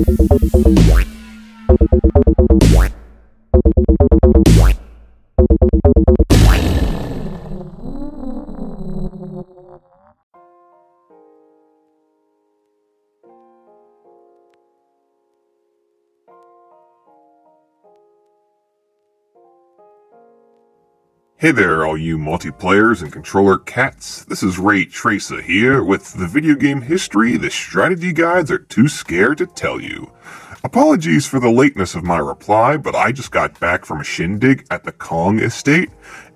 What? Hey there, all you multiplayers and controller cats. This is Ray Tracer here with the video game history the strategy guides are too scared to tell you. Apologies for the lateness of my reply, but I just got back from a shindig at the Kong estate,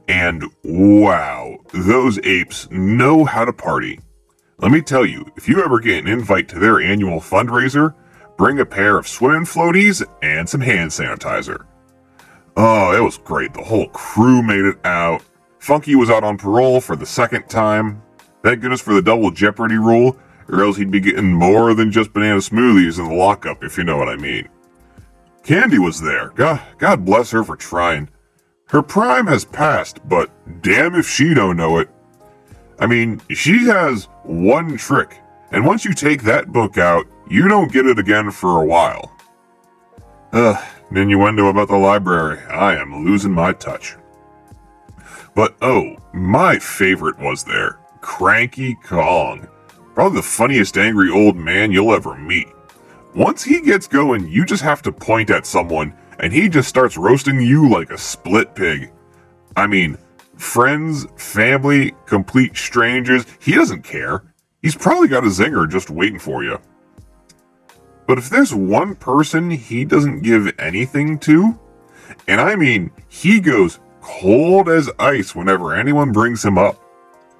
and wow, those apes know how to party. Let me tell you, if you ever get an invite to their annual fundraiser, bring a pair of swimming floaties and some hand sanitizer. Oh, it was great. The whole crew made it out. Funky was out on parole for the second time. Thank goodness for the double jeopardy rule, or else he'd be getting more than just banana smoothies in the lockup, if you know what I mean. Candy was there. God, God bless her for trying. Her prime has passed, but damn if she don't know it. I mean, she has one trick, and once you take that book out, you don't get it again for a while. Ugh, an innuendo about the library. I am losing my touch. But oh, my favorite was there Cranky Kong. Probably the funniest angry old man you'll ever meet. Once he gets going, you just have to point at someone and he just starts roasting you like a split pig. I mean, friends, family, complete strangers, he doesn't care. He's probably got a zinger just waiting for you. But if there's one person he doesn't give anything to, and I mean, he goes cold as ice whenever anyone brings him up.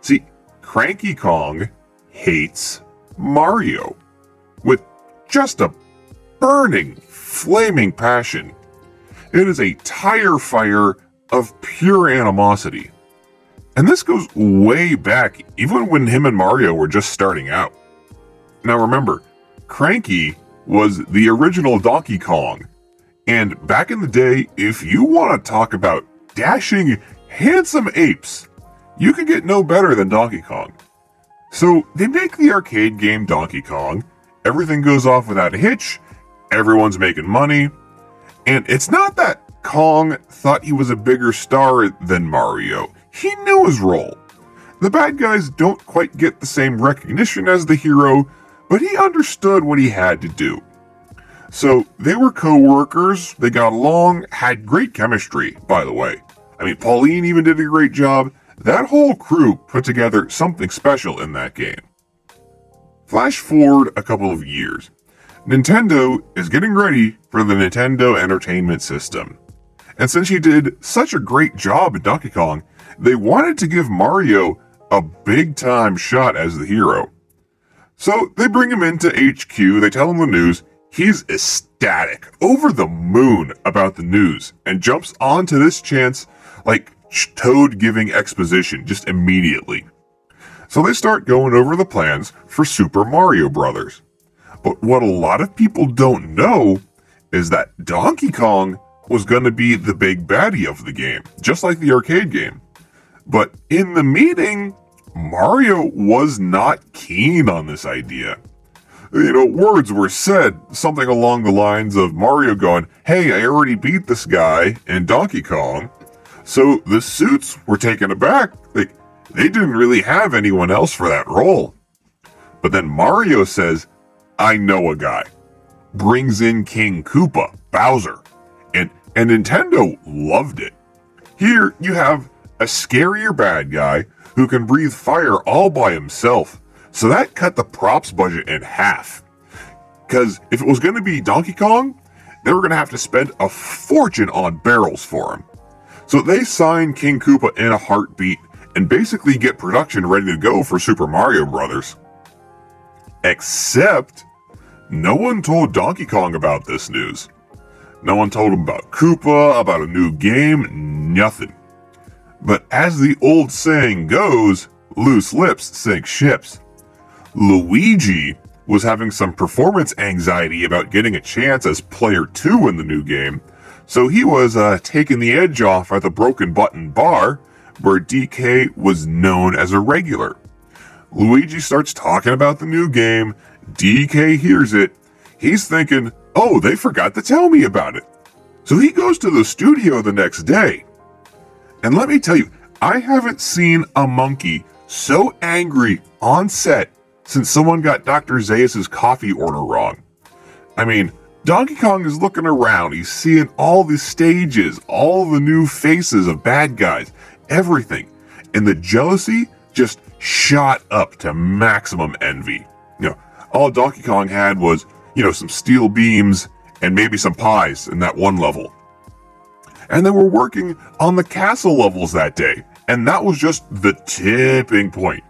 See, Cranky Kong hates Mario with just a burning, flaming passion. It is a tire fire of pure animosity. And this goes way back, even when him and Mario were just starting out. Now remember, Cranky was the original Donkey Kong. And back in the day, if you want to talk about dashing, handsome apes, you could get no better than Donkey Kong. So they make the arcade game Donkey Kong, everything goes off without a hitch, everyone's making money, and it's not that Kong thought he was a bigger star than Mario. He knew his role. The bad guys don't quite get the same recognition as the hero, but he understood what he had to do. So they were co workers, they got along, had great chemistry, by the way. I mean, Pauline even did a great job. That whole crew put together something special in that game. Flash forward a couple of years. Nintendo is getting ready for the Nintendo Entertainment System. And since he did such a great job in Donkey Kong, they wanted to give Mario a big time shot as the hero. So they bring him into HQ, they tell him the news. He's ecstatic, over the moon about the news, and jumps onto this chance like Toad giving exposition just immediately. So they start going over the plans for Super Mario Brothers. But what a lot of people don't know is that Donkey Kong was going to be the big baddie of the game, just like the arcade game. But in the meeting, Mario was not keen on this idea. You know, words were said, something along the lines of Mario going, Hey, I already beat this guy in Donkey Kong. So the suits were taken aback. Like, they didn't really have anyone else for that role. But then Mario says, I know a guy. Brings in King Koopa, Bowser. And, and Nintendo loved it. Here you have a scarier bad guy who can breathe fire all by himself. So that cut the props budget in half. Because if it was going to be Donkey Kong, they were going to have to spend a fortune on barrels for him. So they signed King Koopa in a heartbeat and basically get production ready to go for Super Mario Brothers. Except, no one told Donkey Kong about this news. No one told him about Koopa, about a new game, nothing. But as the old saying goes, loose lips sink ships. Luigi was having some performance anxiety about getting a chance as player 2 in the new game, so he was uh, taking the edge off at the Broken Button Bar, where DK was known as a regular. Luigi starts talking about the new game, DK hears it, he's thinking, oh, they forgot to tell me about it. So he goes to the studio the next day. And let me tell you, I haven't seen a monkey so angry on set since someone got Dr. Zaius' coffee order wrong. I mean, Donkey Kong is looking around. He's seeing all the stages, all the new faces of bad guys, everything. And the jealousy just shot up to maximum envy. You know, all Donkey Kong had was, you know, some steel beams and maybe some pies in that one level. And they were working on the castle levels that day. And that was just the tipping point.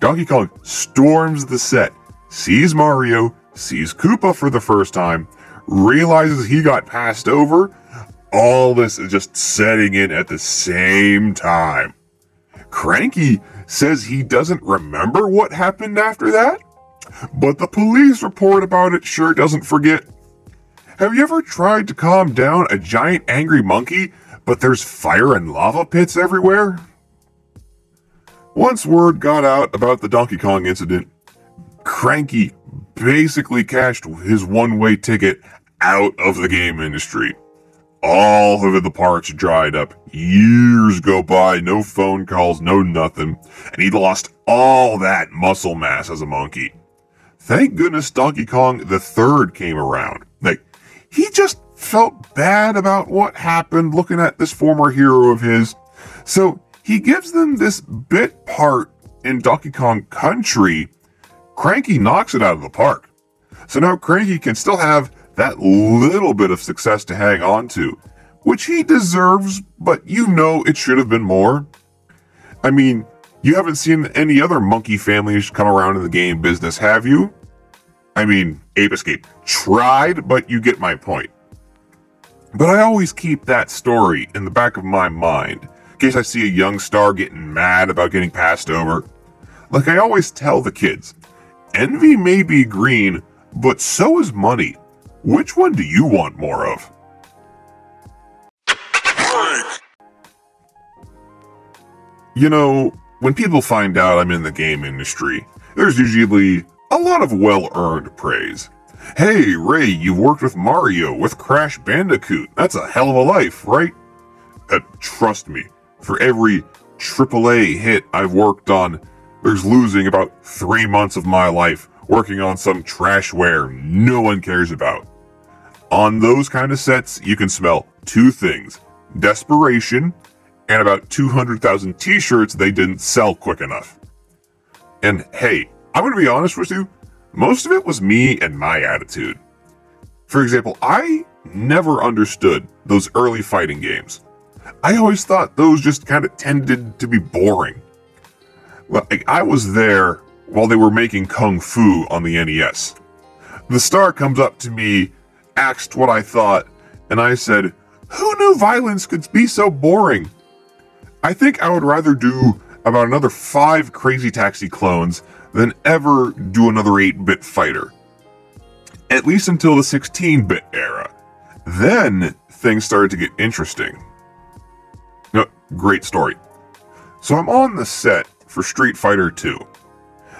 Donkey Kong storms the set, sees Mario, sees Koopa for the first time, realizes he got passed over. All this is just setting in at the same time. Cranky says he doesn't remember what happened after that, but the police report about it sure doesn't forget. Have you ever tried to calm down a giant angry monkey, but there's fire and lava pits everywhere? Once word got out about the Donkey Kong incident, Cranky basically cashed his one way ticket out of the game industry. All of the parts dried up. Years go by, no phone calls, no nothing, and he lost all that muscle mass as a monkey. Thank goodness Donkey Kong the Third came around. He just felt bad about what happened looking at this former hero of his. So he gives them this bit part in Donkey Kong Country. Cranky knocks it out of the park. So now Cranky can still have that little bit of success to hang on to, which he deserves, but you know it should have been more. I mean, you haven't seen any other monkey families come around in the game business, have you? I mean, Ape Escape tried, but you get my point. But I always keep that story in the back of my mind, in case I see a young star getting mad about getting passed over. Like I always tell the kids, envy may be green, but so is money. Which one do you want more of? You know, when people find out I'm in the game industry, there's usually a lot of well earned praise. Hey, Ray, you've worked with Mario, with Crash Bandicoot. That's a hell of a life, right? Uh, trust me, for every AAA hit I've worked on, there's losing about three months of my life working on some trashware no one cares about. On those kind of sets, you can smell two things desperation and about 200,000 t shirts they didn't sell quick enough. And hey, I'm going to be honest with you, most of it was me and my attitude. For example, I never understood those early fighting games. I always thought those just kind of tended to be boring. Like, I was there while they were making Kung Fu on the NES. The star comes up to me asked what I thought, and I said, Who knew violence could be so boring? I think I would rather do about another five Crazy Taxi clones than ever do another 8 bit fighter. At least until the 16 bit era. Then things started to get interesting. No, great story. So I'm on the set for Street Fighter 2.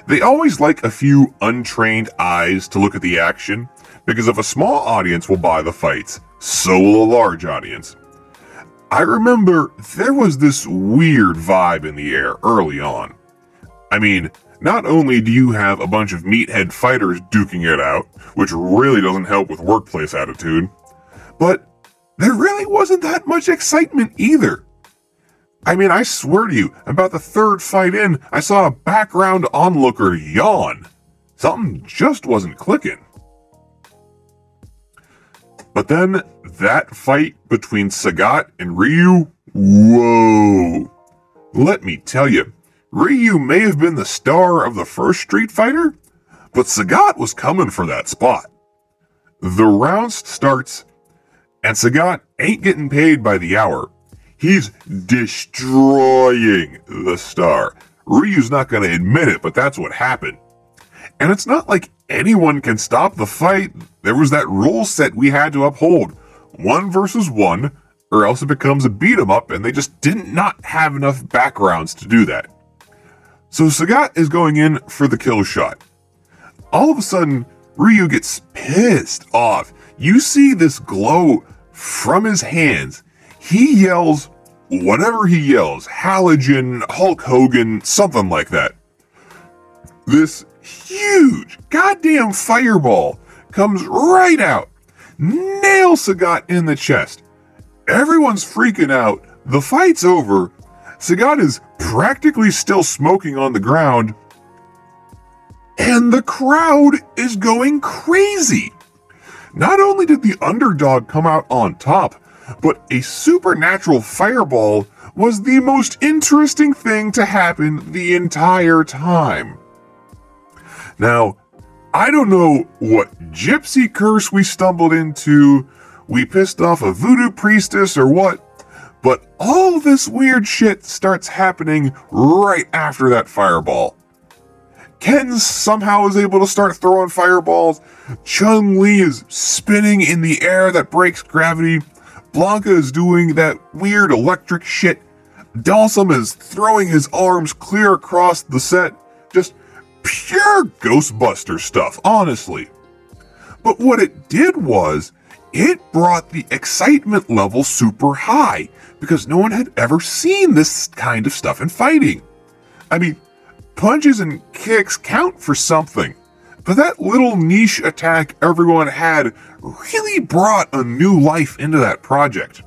They always like a few untrained eyes to look at the action, because if a small audience will buy the fights, so will a large audience. I remember there was this weird vibe in the air early on. I mean, not only do you have a bunch of meathead fighters duking it out, which really doesn't help with workplace attitude, but there really wasn't that much excitement either. I mean, I swear to you, about the third fight in, I saw a background onlooker yawn. Something just wasn't clicking. But then that fight between Sagat and Ryu, whoa. Let me tell you, Ryu may have been the star of the first Street Fighter, but Sagat was coming for that spot. The round starts, and Sagat ain't getting paid by the hour. He's destroying the star. Ryu's not going to admit it, but that's what happened. And it's not like anyone can stop the fight. There was that rule set we had to uphold one versus one, or else it becomes a beat 'em up, and they just didn't not have enough backgrounds to do that. So Sagat is going in for the kill shot. All of a sudden, Ryu gets pissed off. You see this glow from his hands. He yells whatever he yells halogen, Hulk Hogan, something like that. This huge goddamn fireball comes right out, nails Sagat in the chest. Everyone's freaking out. The fight's over. Sagat is practically still smoking on the ground. And the crowd is going crazy. Not only did the underdog come out on top, but a supernatural fireball was the most interesting thing to happen the entire time. Now, I don't know what gypsy curse we stumbled into, we pissed off a voodoo priestess or what, but all this weird shit starts happening right after that fireball. Ken somehow is able to start throwing fireballs. Chun Li is spinning in the air that breaks gravity. Blanka is doing that weird electric shit. Dhalsim is throwing his arms clear across the set. Just pure Ghostbuster stuff, honestly. But what it did was, it brought the excitement level super high because no one had ever seen this kind of stuff in fighting. I mean, punches and kicks count for something, but that little niche attack everyone had really brought a new life into that project.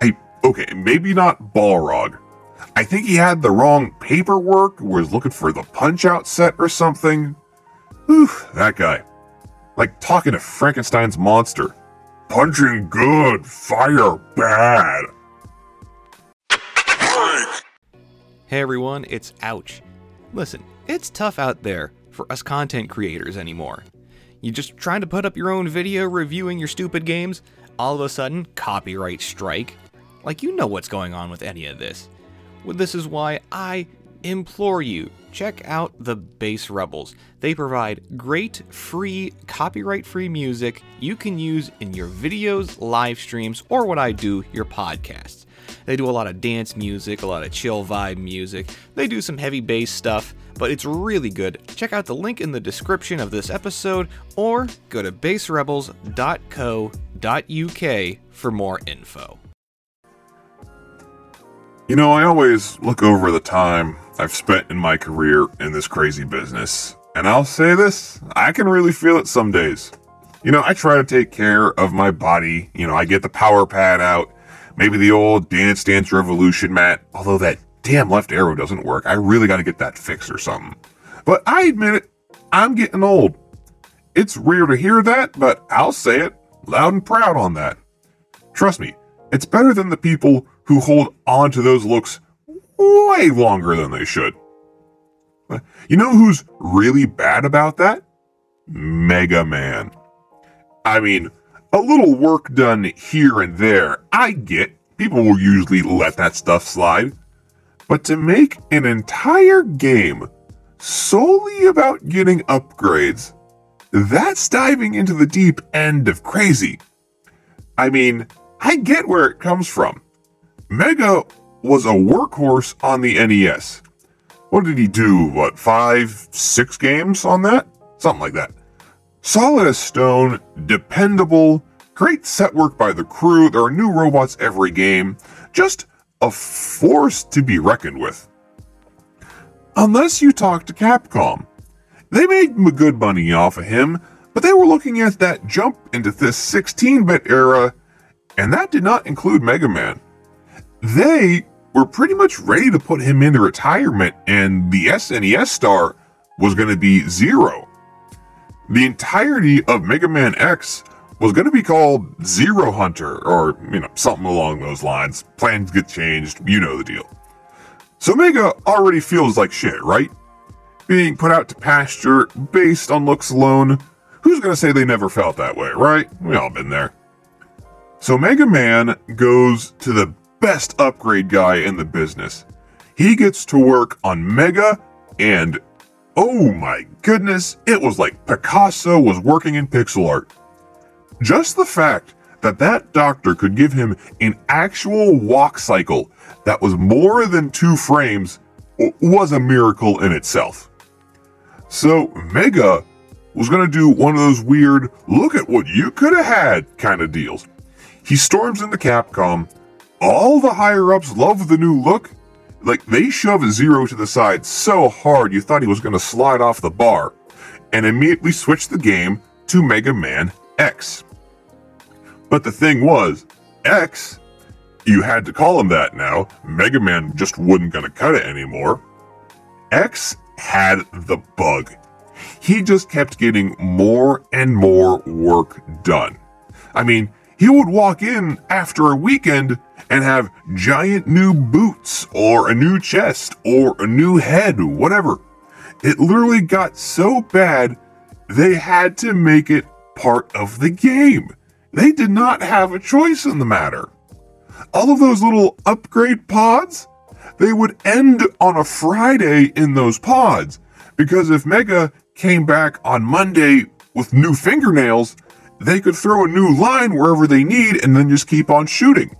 Hey, okay, maybe not Balrog, I think he had the wrong paperwork, was looking for the punch out set or something. Whew, that guy. Like talking to Frankenstein's monster. Punching good, fire bad. Hey everyone, it's Aewch. Listen, it's tough out there for us content creators anymore. You just trying to put up your own video reviewing your stupid games, all of a sudden, copyright strike. Like, you know what's going on with any of this. This is why I implore you check out the Bass Rebels. They provide great, free, copyright free music you can use in your videos, live streams, or what I do, your podcasts. They do a lot of dance music, a lot of chill vibe music. They do some heavy bass stuff, but it's really good. Check out the link in the description of this episode or go to bassrebels.co.uk for more info. You know, I always look over the time I've spent in my career in this crazy business, and I'll say this I can really feel it some days. You know, I try to take care of my body. You know, I get the power pad out, maybe the old Dance Dance Revolution mat, although that damn left arrow doesn't work. I really got to get that fixed or something. But I admit it, I'm getting old. It's weird to hear that, but I'll say it loud and proud on that. Trust me, it's better than the people who hold on to those looks way longer than they should. You know who's really bad about that? Mega Man. I mean, a little work done here and there, I get. People will usually let that stuff slide. But to make an entire game solely about getting upgrades, that's diving into the deep end of crazy. I mean, I get where it comes from. Mega was a workhorse on the NES. What did he do? What, five, six games on that? Something like that. Solid as stone, dependable, great set work by the crew. There are new robots every game. Just a force to be reckoned with. Unless you talk to Capcom. They made good money off of him, but they were looking at that jump into this 16 bit era, and that did not include Mega Man they were pretty much ready to put him into retirement, and the SNES star was going to be Zero. The entirety of Mega Man X was going to be called Zero Hunter, or, you know, something along those lines. Plans get changed, you know the deal. So Mega already feels like shit, right? Being put out to pasture based on looks alone. Who's going to say they never felt that way, right? We all been there. So Mega Man goes to the best upgrade guy in the business. He gets to work on Mega, and oh my goodness, it was like Picasso was working in pixel art. Just the fact that that doctor could give him an actual walk cycle that was more than two frames was a miracle in itself. So, Mega was going to do one of those weird, look at what you could have had kind of deals. He storms into Capcom. All the higher ups love the new look. Like, they shove Zero to the side so hard you thought he was going to slide off the bar, and immediately switch the game to Mega Man X. But the thing was, X, you had to call him that now. Mega Man just wasn't going to cut it anymore. X had the bug. He just kept getting more and more work done. I mean, he would walk in after a weekend and have giant new boots or a new chest or a new head, whatever. It literally got so bad they had to make it part of the game. They did not have a choice in the matter. All of those little upgrade pods, they would end on a Friday in those pods. Because if Mega came back on Monday with new fingernails, they could throw a new line wherever they need and then just keep on shooting.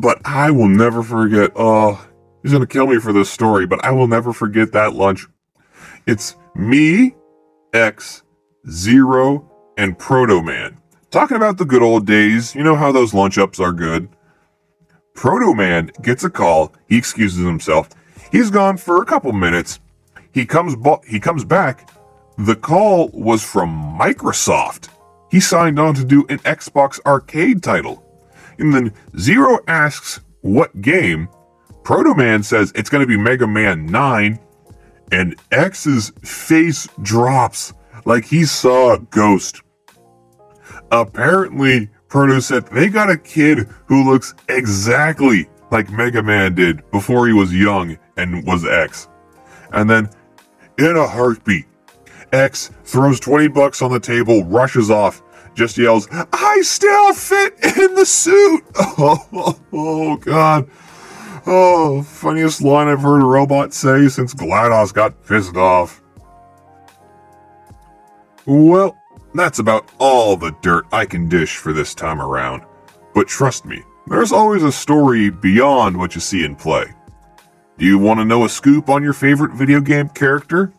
But I will never forget, oh, he's gonna kill me for this story, but I will never forget that lunch. It's me, X, Zero, and Proto Man. Talking about the good old days, you know how those lunch ups are good. Proto Man gets a call. He excuses himself. He's gone for a couple minutes. He comes bo- he comes back. The call was from Microsoft. He signed on to do an Xbox arcade title. And then Zero asks what game. Proto Man says it's going to be Mega Man 9. And X's face drops like he saw a ghost. Apparently, Proto said they got a kid who looks exactly like Mega Man did before he was young and was X. And then, in a heartbeat, X throws 20 bucks on the table, rushes off, just yells, I still fit in the suit! Oh, oh, oh God. Oh, funniest line I've heard a robot say since GLaDOS got pissed off. Well, that's about all the dirt I can dish for this time around. But trust me, there's always a story beyond what you see in play. Do you want to know a scoop on your favorite video game character?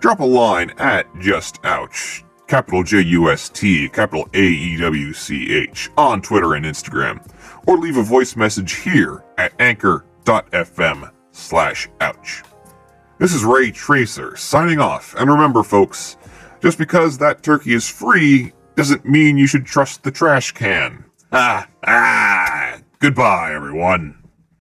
Drop a line at Just Aewch, capital J U S T, capital A E W C H, on Twitter and Instagram, or leave a voice message here at anchor.fm slash aewch. This is Ray Tracer signing off, and remember, folks, just because that turkey is free doesn't mean you should trust the trash can. Ah, ah. Goodbye, everyone.